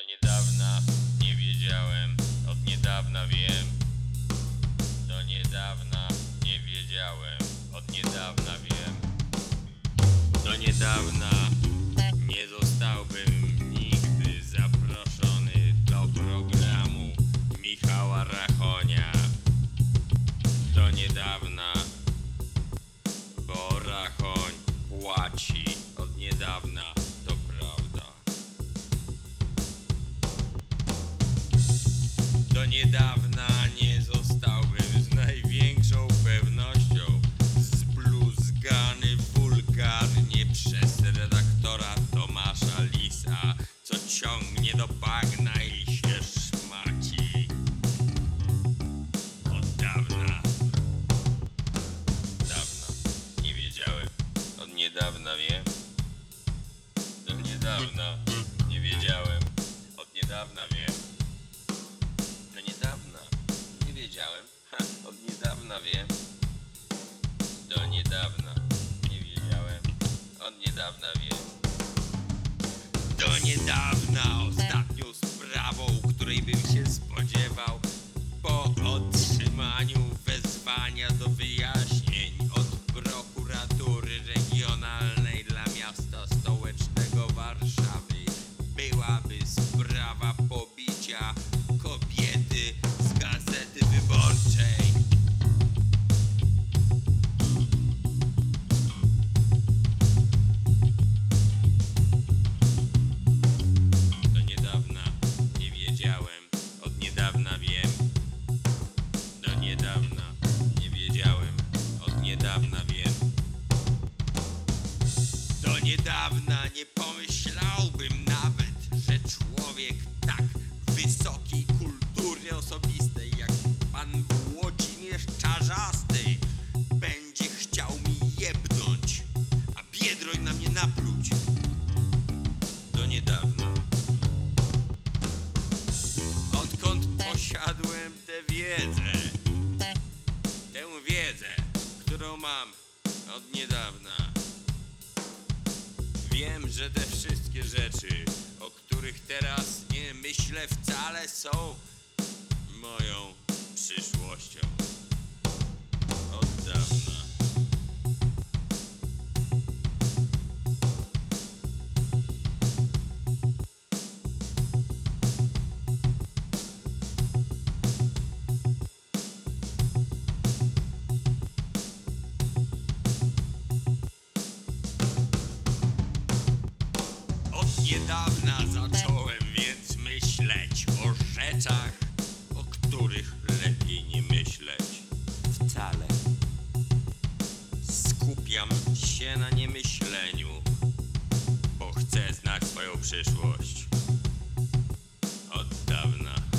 Do niedawna nie wiedziałem, od niedawna wiem. Do niedawna nie wiedziałem, od niedawna wiem. Do niedawna nie zostałbym nigdy zaproszony do programu Michała Rachonia. Do niedawna, bo Rachoń płaci od niedawna, niedawna nie zostałbym z największą pewnością zbluzgany wulgarnie przez redaktora Tomasza Lisa, co ciągnie do bagna Do niedawna niedawna wiem. Do niedawna nie pomyślałbym nawet, że człowiek tak wysokiej kultury osobistej jak pan Włodzimierz Czarzasty będzie chciał mi jebnąć, a Biedroń na mnie napluć. Do niedawna. Odkąd posiadłem tę wiedzę, mam od niedawna. Wiem, że te wszystkie rzeczy, o których teraz nie myślę, wcale są moją przyszłością. Od dawna. niedawna zacząłem więc myśleć o rzeczach, o których lepiej nie myśleć wcale. Skupiam się na niemyśleniu, bo chcę znać swoją przyszłość. Od dawna.